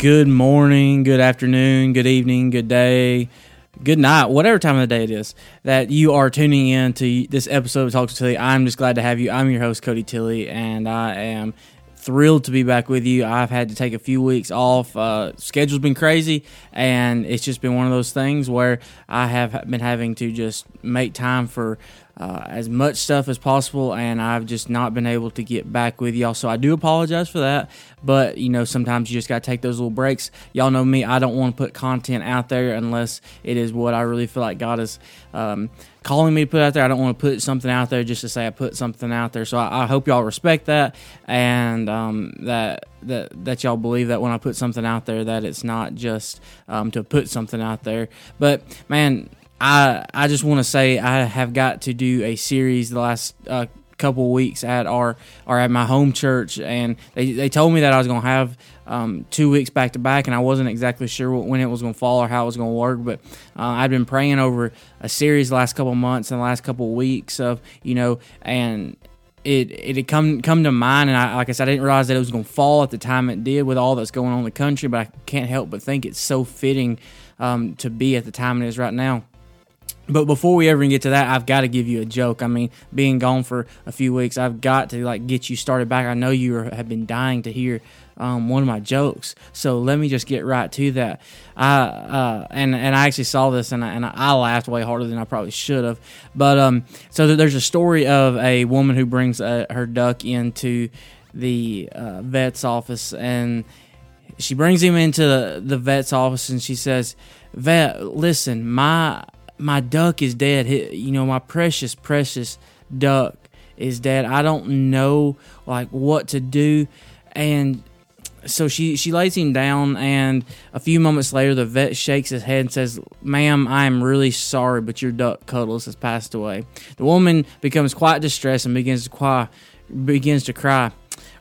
good morning, good afternoon, good evening, good day, good night, whatever time of the day it is that you are tuning in to this episode of Talk to Tilly. I'm just glad to have you. I'm your host, Cody Tilly, and I am thrilled to be back with you. I've had to take a few weeks off. Uh, schedule's been crazy, and it's just been one of those things where I have been having to just make time for uh, as much stuff as possible, and I've just not been able to get back with y'all. So I do apologize for that. But you know, sometimes you just gotta take those little breaks. Y'all know me; I don't want to put content out there unless it is what I really feel like God is um, calling me to put out there. I don't want to put something out there just to say I put something out there. So I, I hope y'all respect that and um, that that that y'all believe that when I put something out there, that it's not just um, to put something out there. But man I I just want to say I have got to do a series the last uh, couple weeks at our or at my home church, and they they told me that I was to have um, two weeks back to back, and I wasn't exactly sure when it was to fall or how it was to work. But uh, I've been praying over a series the last couple months and the last couple weeks of you know, and it it had come come to mind, and I, like I said, I didn't realize that it was going to fall at the time it did with all that's going on in the country. But I can't help but think it's so fitting um, to be at the time it is right now. But before we ever get to that, I've got to give you a joke. I mean, being gone for a few weeks, I've got to like get you started back. I know you have been dying to hear um, one of my jokes, so let me just get right to that. I uh, and and I actually saw this and I, and I laughed way harder than I probably should have. But um, so there's a story of a woman who brings uh, her duck into the uh, vet's office and she brings him into the, the vet's office and she says, "Vet, listen, my." My duck is dead. You know, my precious, precious duck is dead. I don't know like what to do. And so she she lays him down and a few moments later the vet shakes his head and says ma'am i am really sorry but your duck cuddles has passed away the woman becomes quite distressed and begins to cry begins to cry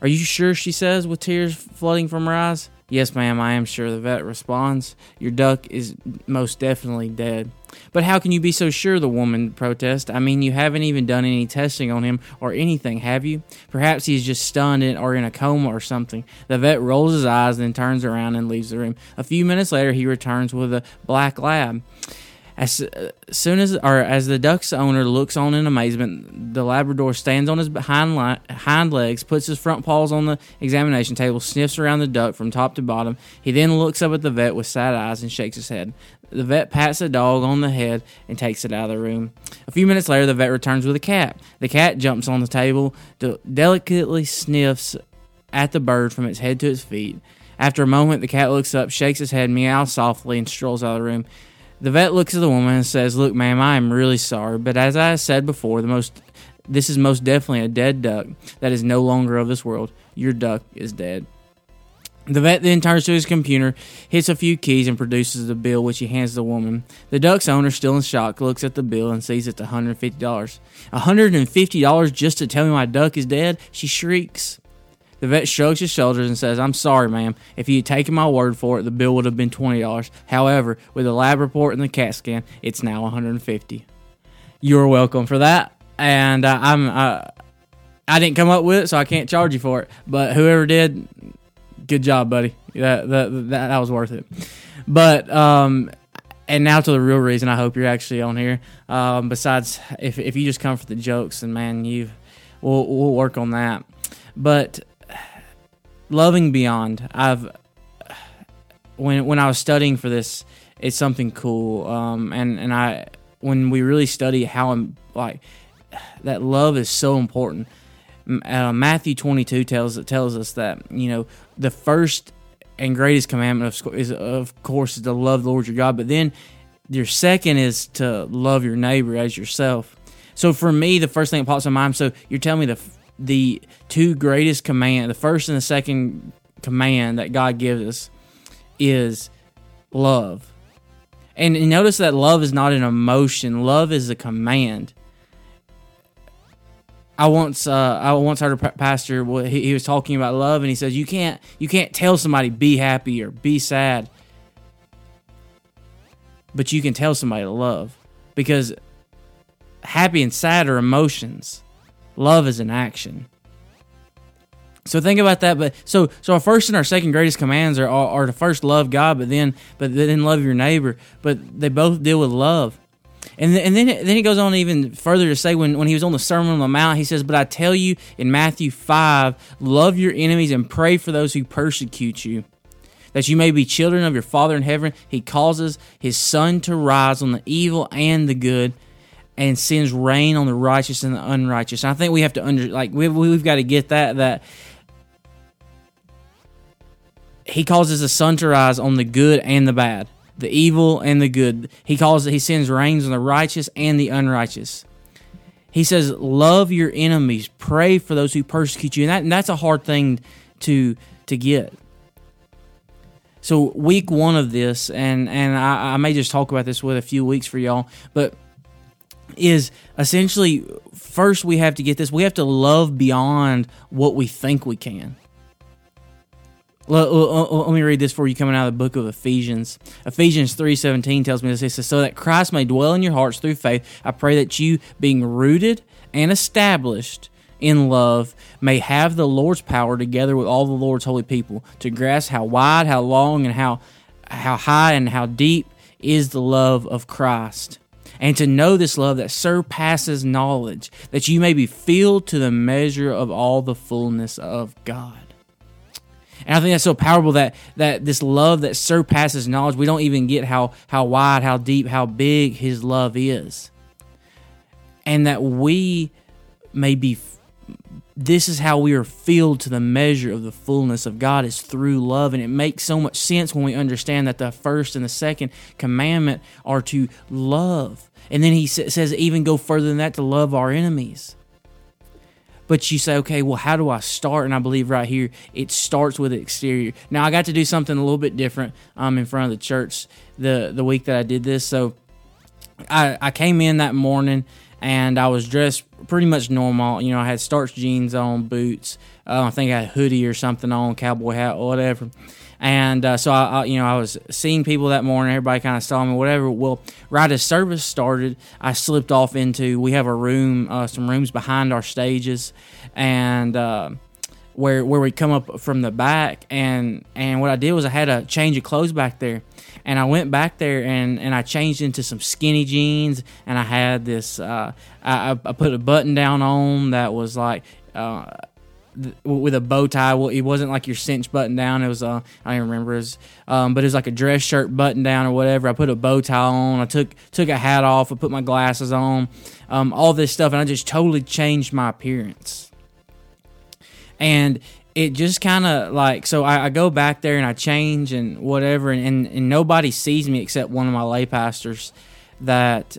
are you sure she says with tears flooding from her eyes yes ma'am i am sure the vet responds your duck is most definitely dead but how can you be so sure? The woman protests. I mean, you haven't even done any testing on him or anything, have you? Perhaps he's just stunned or in a coma or something. The vet rolls his eyes, then turns around and leaves the room. A few minutes later, he returns with a black lab. As uh, soon as, or as the duck's owner looks on in amazement, the Labrador stands on his hind, li- hind legs, puts his front paws on the examination table, sniffs around the duck from top to bottom. He then looks up at the vet with sad eyes and shakes his head. The vet pats the dog on the head and takes it out of the room. A few minutes later, the vet returns with a cat. The cat jumps on the table, de- delicately sniffs at the bird from its head to its feet. After a moment, the cat looks up, shakes its head, meows softly, and strolls out of the room. The vet looks at the woman and says, "Look, ma'am, I am really sorry, but as I said before, the most this is most definitely a dead duck that is no longer of this world. Your duck is dead." The vet then turns to his computer, hits a few keys, and produces the bill, which he hands the woman. The duck's owner, still in shock, looks at the bill and sees it's $150. $150 just to tell me my duck is dead? She shrieks. The vet shrugs his shoulders and says, I'm sorry, ma'am. If you had taken my word for it, the bill would have been $20. However, with the lab report and the CAT scan, it's now 150 You're welcome for that. And uh, I'm, uh, I didn't come up with it, so I can't charge you for it. But whoever did, good job, buddy. That, that, that, was worth it. But, um, and now to the real reason I hope you're actually on here. Um, besides, if, if you just come for the jokes, and man, you, we'll, we'll work on that. But loving beyond. I've when when i was studying for this it's something cool. Um, and and i when we really study how I'm like that love is so important. Uh, matthew 22 tells tells us that you know the first and greatest commandment of, is of course is to love the lord your god. But then your second is to love your neighbor as yourself. So for me the first thing that pops in mind so you're telling me the the two greatest command, the first and the second command that God gives us is love. And notice that love is not an emotion, love is a command. I once uh, I once heard a pastor he, he was talking about love and he says you can't you can't tell somebody be happy or be sad but you can tell somebody to love because happy and sad are emotions love is an action So think about that. But so so our first and our second greatest commands are, are, are to first love God, but then but then love your neighbor. But they both deal with love. And, and then then he goes on even further to say when, when he was on the Sermon on the Mount, he says, But I tell you in Matthew 5, love your enemies and pray for those who persecute you, that you may be children of your Father in heaven. He causes his sun to rise on the evil and the good and sends rain on the righteous and the unrighteous. And I think we have to under like we've, we've got to get that that he causes the sun to rise on the good and the bad the evil and the good. He calls he sends rains on the righteous and the unrighteous. He says, "Love your enemies, pray for those who persecute you," and, that, and that's a hard thing to to get. So week one of this, and and I, I may just talk about this with a few weeks for y'all, but is essentially first we have to get this. We have to love beyond what we think we can. Let, me read this for you coming out of the book of Ephesians. Ephesians 3.17 tells me this. It says, So that Christ may dwell in your hearts through faith, I pray that you, being rooted and established in love, may have the Lord's power together with all the Lord's holy people to grasp how wide, how long, and how, how high and how deep is the love of Christ and to know this love that surpasses knowledge, that you may be filled to the measure of all the fullness of God. And I think that's so powerful that that this love that surpasses knowledge, we don't even get how how wide, how deep, how big his love is. And that we may be this is how we are filled to the measure of the fullness of God is through love. And it makes so much sense when we understand that the first and the second commandment are to love. And then he says, even go further than that to love our enemies. But you say, okay, well, how do I start? And I believe right here, it starts with the exterior. Now, I got to do something a little bit different um, in front of the church the, the week that I did this. So I, I came in that morning and I was dressed pretty much normal. You know, I had starched jeans on, boots. Uh, I think I had a hoodie or something on, cowboy hat, whatever. And uh, so I, I, you know, I was seeing people that morning. Everybody kind of saw me, whatever. Well, right as service started, I slipped off into. We have a room, uh, some rooms behind our stages, and uh, where where we come up from the back. And and what I did was I had a change of clothes back there, and I went back there and and I changed into some skinny jeans, and I had this. Uh, I, I put a button down on that was like. Uh, with a bow tie. Well, it wasn't like your cinch button down. It was uh, I don't remember. It was, um, but it was like a dress shirt button down or whatever. I put a bow tie on. I took took a hat off. I put my glasses on. Um, all this stuff, and I just totally changed my appearance. And it just kind of like so I, I, go back there and I change and whatever, and, and, and nobody sees me except one of my lay pastors that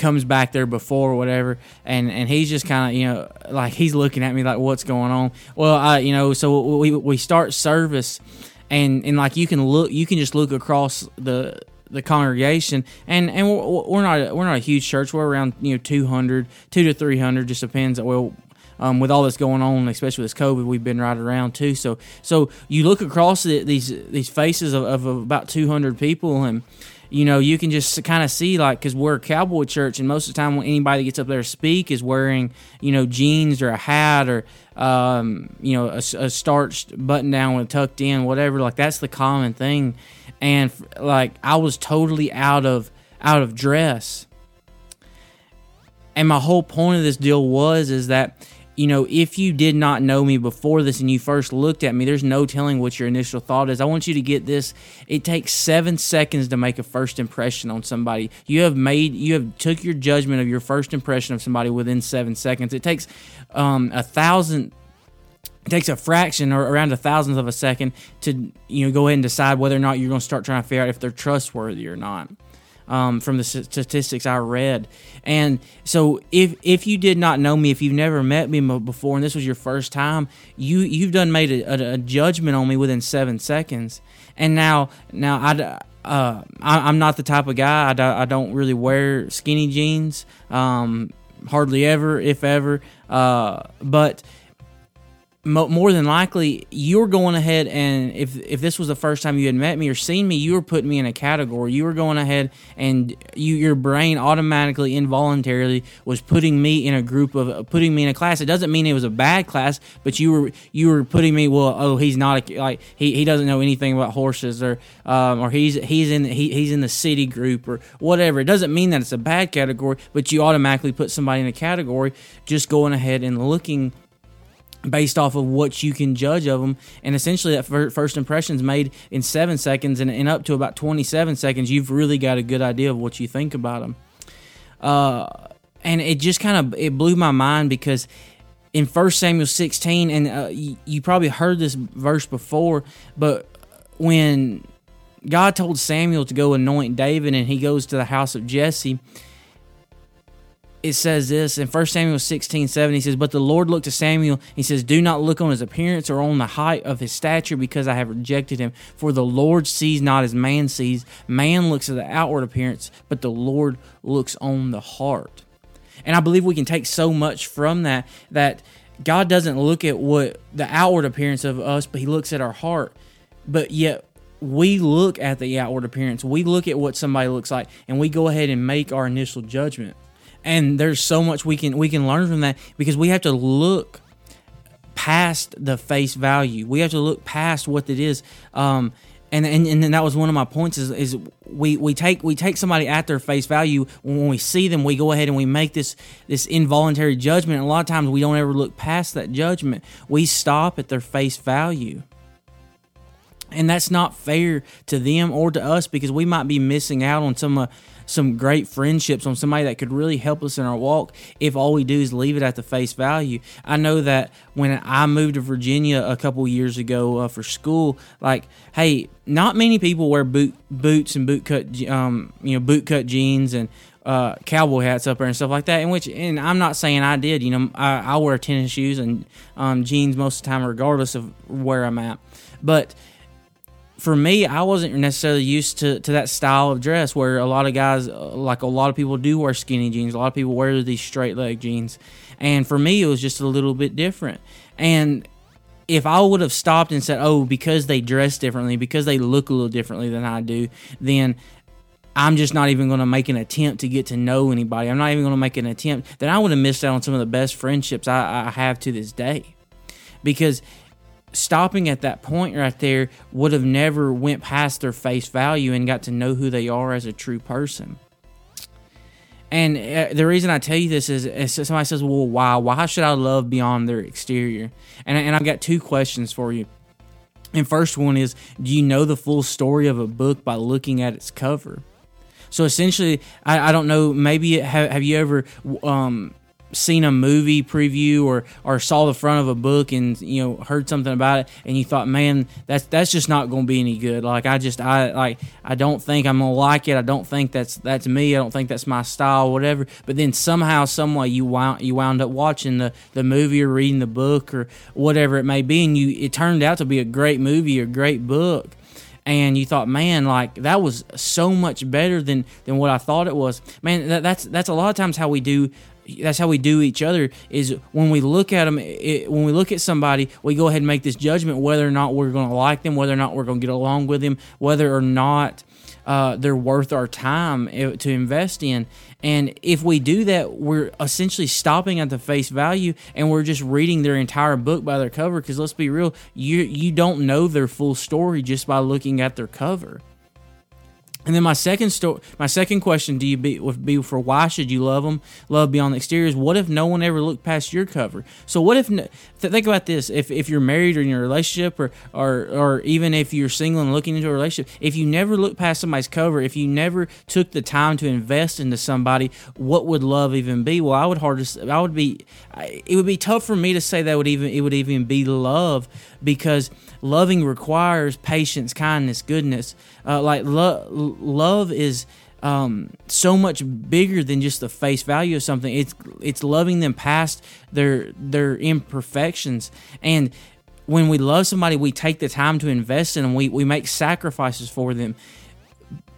comes back there before or whatever, and and he's just kind of you know like he's looking at me like what's going on. Well, I you know so we we start service, and and like you can look you can just look across the the congregation and and we're not we're not a huge church we're around you know 200 2 to 300 just depends well um, with all this going on, especially with this COVID, we've been right around too. So, so you look across the, these these faces of, of about 200 people, and you know, you can just kind of see like because we're a cowboy church, and most of the time when anybody gets up there to speak is wearing you know jeans or a hat or um, you know a, a starched button down with tucked in, whatever. Like that's the common thing, and like I was totally out of out of dress. And my whole point of this deal was is that you know, if you did not know me before this and you first looked at me, there's no telling what your initial thought is. I want you to get this. It takes seven seconds to make a first impression on somebody. You have made, you have took your judgment of your first impression of somebody within seven seconds. It takes um, a thousand it takes a fraction or around a thousandth of a second to you know go ahead and decide whether or not you're going to start trying to figure out if they're trustworthy or not um, from the statistics I read. And so, if if you did not know me, if you've never met me before, and this was your first time, you you've done made a, a, a judgment on me within seven seconds. And now, now I. Uh, I, am not the type of guy. I, I don't really wear skinny jeans, um, hardly ever, if ever. Uh, but more than likely you're going ahead and if if this was the first time you had met me or seen me you were putting me in a category. You were going ahead and you your brain automatically involuntarily was putting me in a group of putting me in a class. It doesn't mean it was a bad class but you were you were putting me well oh he's not a, like he, he doesn't know anything about horses or um, or he's he's in he, he's in the city group or whatever. It doesn't mean that it's a bad category but you automatically put somebody in a category just going ahead and looking based off of what you can judge of them. And essentially, that first impression is made in seven seconds, and, and, up to about 27 seconds, you've really got a good idea of what you think about them. Uh, and it just kind of it blew my mind because in 1 Samuel 16, and uh, you, you probably heard this verse before, but when God told Samuel to go anoint David, and he goes to the house of Jesse it says this in 1 Samuel 16, 7. He says, But the Lord looked to Samuel. He says, Do not look on his appearance or on the height of his stature, because I have rejected him. For the Lord sees not as man sees. Man looks at the outward appearance, but the Lord looks on the heart. And I believe we can take so much from that that God doesn't look at what the outward appearance of us, but he looks at our heart. But yet we look at the outward appearance. We look at what somebody looks like and we go ahead and make our initial judgment and there's so much we can we can learn from that because we have to look past the face value. We have to look past what it is. Um, and, and and that was one of my points is, is we, we take we take somebody at their face value when we see them we go ahead and we make this this involuntary judgment and a lot of times we don't ever look past that judgment we stop at their face value and that's not fair to them or to us because we might be missing out on some uh, some great friendships on somebody that could really help us in our walk if all we do is leave it at the face value. I know that when I moved to Virginia a couple years ago uh, for school, like, hey, not many people wear boot boots and boot cut, um, you know, boot cut jeans and uh, cowboy hats up there and stuff like that. In which, and I'm not saying I did. You know, I, I wear tennis shoes and um, jeans most of the time, regardless of where I'm at. But for me, I wasn't necessarily used to, to that style of dress where a lot of guys, uh, like a lot of people, do wear skinny jeans. A lot of people wear these straight leg jeans. And for me, it was just a little bit different. And if I would have stopped and said, oh, because they dress differently, because they look a little differently than I do, then I'm just not even going to make an attempt to get to know anybody. I'm not even going to make an attempt. Then I would have missed out on some of the best friendships I, I have to this day. Because stopping at that point right there would have never went past their face value and got to know who they are as a true person. And uh, the reason I tell you this is, somebody says, "Well, why? Why should I love beyond their exterior?" And and I've got two questions for you. And first one is, do you know the full story of a book by looking at its cover? So essentially, I, I don't know. Maybe have, have you ever um, seen a movie preview or or saw the front of a book and you know heard something about it and you thought man that's that's just not going to be any good. Like i just i like i don't think i'm going to like it. I don't think that's that's me. I don't think that's my style whatever. But then somehow some way you wound you wound up watching the the movie or reading the book or whatever it may be and you it turned out to be a great movie or great book. And you thought, man, like that was so much better than than what I thought it was. Man, that, that's that's a lot of times how we do that's how we do each other is when we look at them it, when we look at somebody we go ahead and make this judgment whether or not we're going to like them whether or not we're going to get along with them whether or not uh, they're worth our time eh, to invest in. And if we do that we're essentially stopping at the face value and we're just reading their entire book by their cover. Because let's be real you you don't know their full story just by looking at their cover and then my second story, my second question to you be, would be for why should you love them? Love beyond the exteriors. What if no one ever looked past your cover? So what if? Think about this: if, if you're married or in a relationship, or, or or even if you're single and looking into a relationship, if you never look past somebody's cover, if you never took the time to invest into somebody, what would love even be? Well, I would hardest, I would be, it would be tough for me to say that would even it would even be love because loving requires patience, kindness, goodness. Uh, like lo- love is um, so much bigger than just the face value of something. It's it's loving them past their their imperfections and when we love somebody, we take the time to invest in them. We, we make sacrifices for them.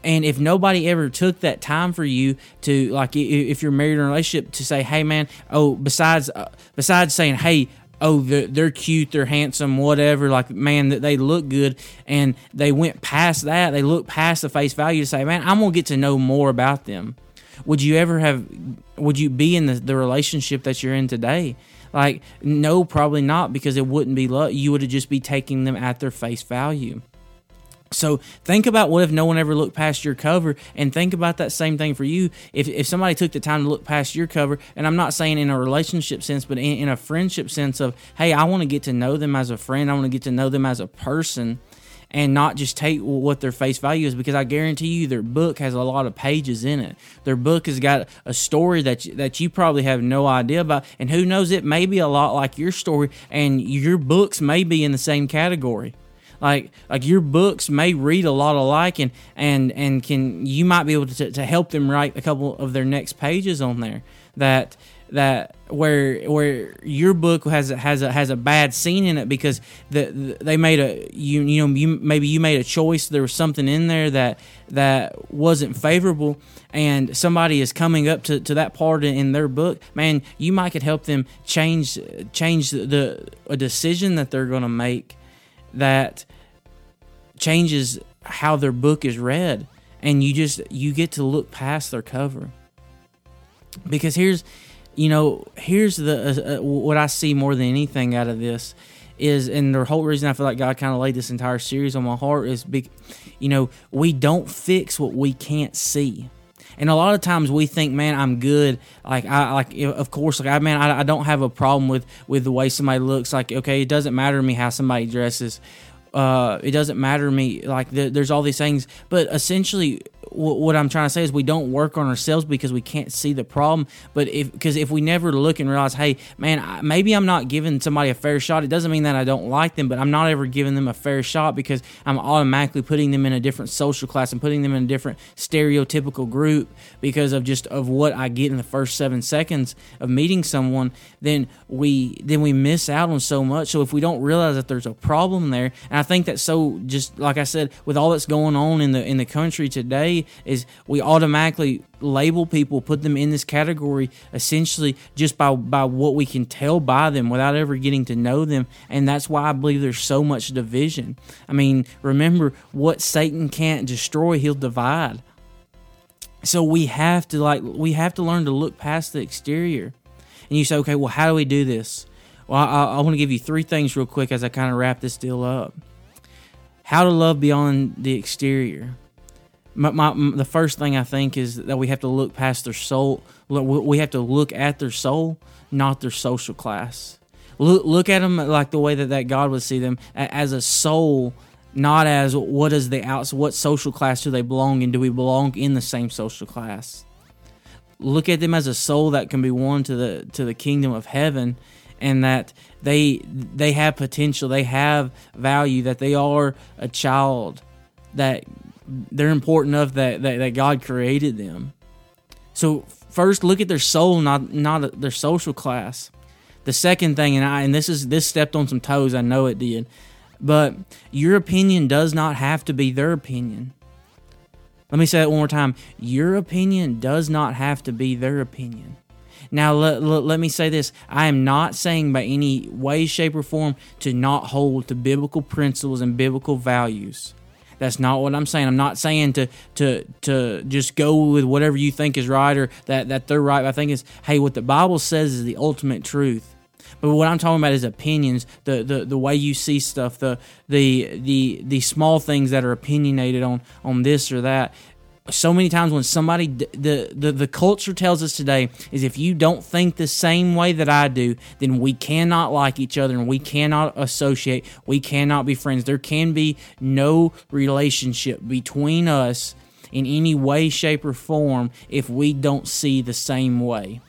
And if nobody ever took that time for you to, like, if you're married in a relationship, to say, "Hey, man," oh, besides uh, besides saying, "Hey, oh they're, they're cute, they're handsome, whatever. Like man, that they look good, and they went past that. They looked past the face value to say, man, I'm gonna get to know more about them. Would you ever have? Would you be in the, the relationship that you're in today? Like, no, probably not, because it wouldn't be love. You would have just be taking them at their face value. So think about what if no one ever looked past your cover, and think about that same thing for you. If if somebody took the time to look past your cover, and I'm not saying in a relationship sense, but in, in a friendship sense of, hey, I want to get to know them as a friend, I want to get to know them as a person, and not just take what their face value is, because I guarantee you their book has a lot of pages in it. Their book has got a story that you, that you probably have no idea about, and who knows, it may be a lot like your story, and your books may be in the same category like like your books may read a lot alike and and and can you might be able to, to help them write a couple of their next pages on there. That that where where your book has a, has a has a bad scene in it because the, the, they made a you you know you maybe you made a choice there was something in there that that wasn't favorable and somebody is coming up to, to that part in their book man you might could help them change change the a decision that they're going to make that changes how their book is read and you just you get to look past their cover because here's you know here's the uh, uh, what i see more than anything out of this is and the whole reason i feel like god kind of laid this entire series on my heart is big you know we don't fix what we can't see and a lot of times we think, man, I'm good. Like I like, of course, like I man, I, I don't have a problem with with the way somebody looks. Like okay, it doesn't matter to me how somebody dresses uh, it doesn't matter to me. Like the, there's all these things, but essentially, what I'm trying to say is we don't work on ourselves because we can't see the problem. But if because if we never look and realize, hey, man, maybe I'm not giving somebody a fair shot. It doesn't mean that I don't like them, but I'm not ever giving them a fair shot because I'm automatically putting them in a different social class and putting them in a different stereotypical group because of just of what I get in the first seven seconds of meeting someone. Then we then we miss out on so much. So if we don't realize that there's a problem there, and I think that so just like I said, with all that's going on in the in the country today is we automatically label people, put them in this category essentially just by by what we can tell by them without ever getting to know them, and that's why I believe there's so much division. I mean, remember what Satan can't destroy, he'll divide. So we have to like we have to learn to look past the exterior. And you say, okay, well, how do we do this? Well, I, I want to give you three things real quick as I kind of wrap this deal up. How to love beyond the exterior my, my, the first thing I think is that we have to look past their soul. We have to look at their soul, not their social class. Look, look at them like the way that, that God would see them as a soul, not as what is the outs. What social class do they belong in? Do we belong in the same social class? Look at them as a soul that can be won to the to the kingdom of heaven, and that they they have potential, they have value, that they are a child that they're important enough that, that, that God created them. So first look at their soul, not not their social class. The second thing, and I and this is this stepped on some toes, I know it did, but your opinion does not have to be their opinion. Let me say that one more time. Your opinion does not have to be their opinion. Now, let, let, let, me say this. I am not saying by any way, shape, or form to not hold to biblical principles and biblical values. That's not what I'm saying. I'm not saying to to to just go with whatever you think is right or that that they're right. I think is hey, what the Bible says is the ultimate truth. But what I'm talking about is opinions, the, the, the way you see stuff, the the the the small things that are opinionated on on this or that so many times when somebody the, the the culture tells us today is if you don't think the same way that I do then we cannot like each other and we cannot associate. We cannot be friends. There can be no relationship between us in any way shape or form if we don't see the same way.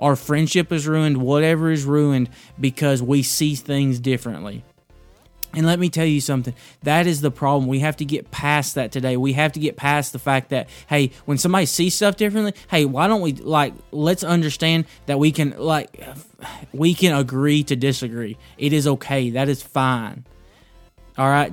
Our friendship is ruined whatever is ruined because we see things differently and let me tell you something. That is the problem. We have to get past that today. We have to get past the fact that, hey, when somebody sees stuff differently, hey, why don't we, like, let's understand that we can, like, we can agree to disagree. It is okay. That is fine. All right.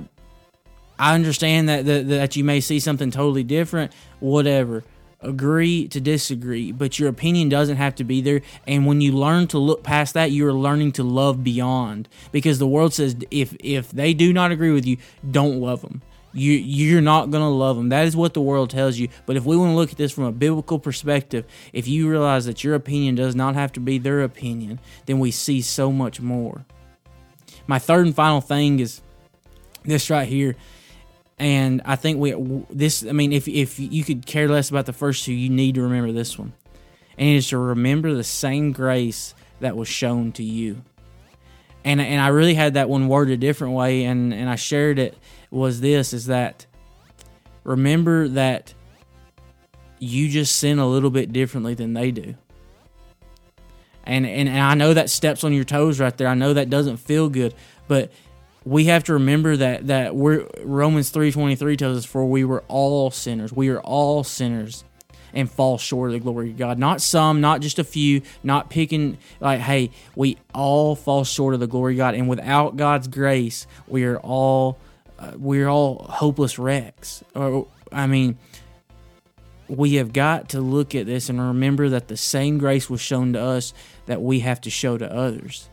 I understand that, that, that you may see something totally different, whatever. Agree to disagree, but your opinion doesn't have to be there. And when you learn to look past that, you're learning to love beyond. Because the world says if if they do not agree with you, don't love them. You you're not gonna love them. That is what the world tells you. But if we want to look at this from a biblical perspective, if you realize that your opinion does not have to be their opinion, then we see so much more. My third and final thing is this right here and I think we this. I mean, if if you could care less about the first two, you need to remember this one, and it is to remember the same grace that was shown to you. And and I really had that one word a different way, and and I shared it was this is that remember that you just sin a little bit differently than they do. And, and and I know that steps on your toes right there. I know that doesn't feel good, but we have to remember that that we're Romans 3:23 tells us for we were all sinners. We are all sinners and fall short of the glory of God. Not some, not just a few, not picking like hey, we all fall short of the glory of God and without God's grace, we are all uh, we're all hopeless wrecks. Or I mean, we have got to look at this and remember that the same grace was shown to us that we have to show to others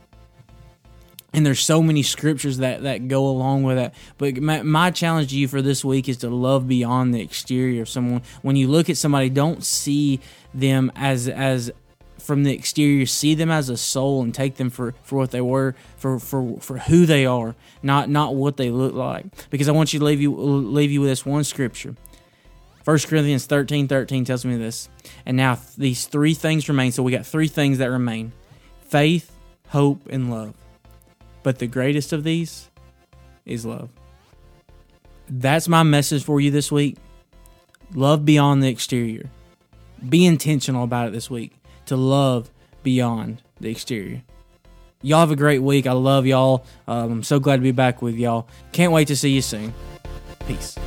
and there's so many scriptures that that go along with that. But my, my, challenge to you for this week is to love beyond the exterior of someone. When you look at somebody don't see them as as from the exterior. See them as a soul and take them for for what they were for for for who they are not not what they look like. Because i want you to leave you leave you with this one scripture. 1 corinthians 13 13 tells me this. And now these three things remain. So we got three things that remain. Faith hope and love but the greatest of these is love. That's my message for you this week. Love beyond the exterior. Be intentional about it this week to love beyond the exterior. Y'all have a great week. I love y'all. Um, I'm so glad to be back with y'all. Can't wait to see you soon. Peace.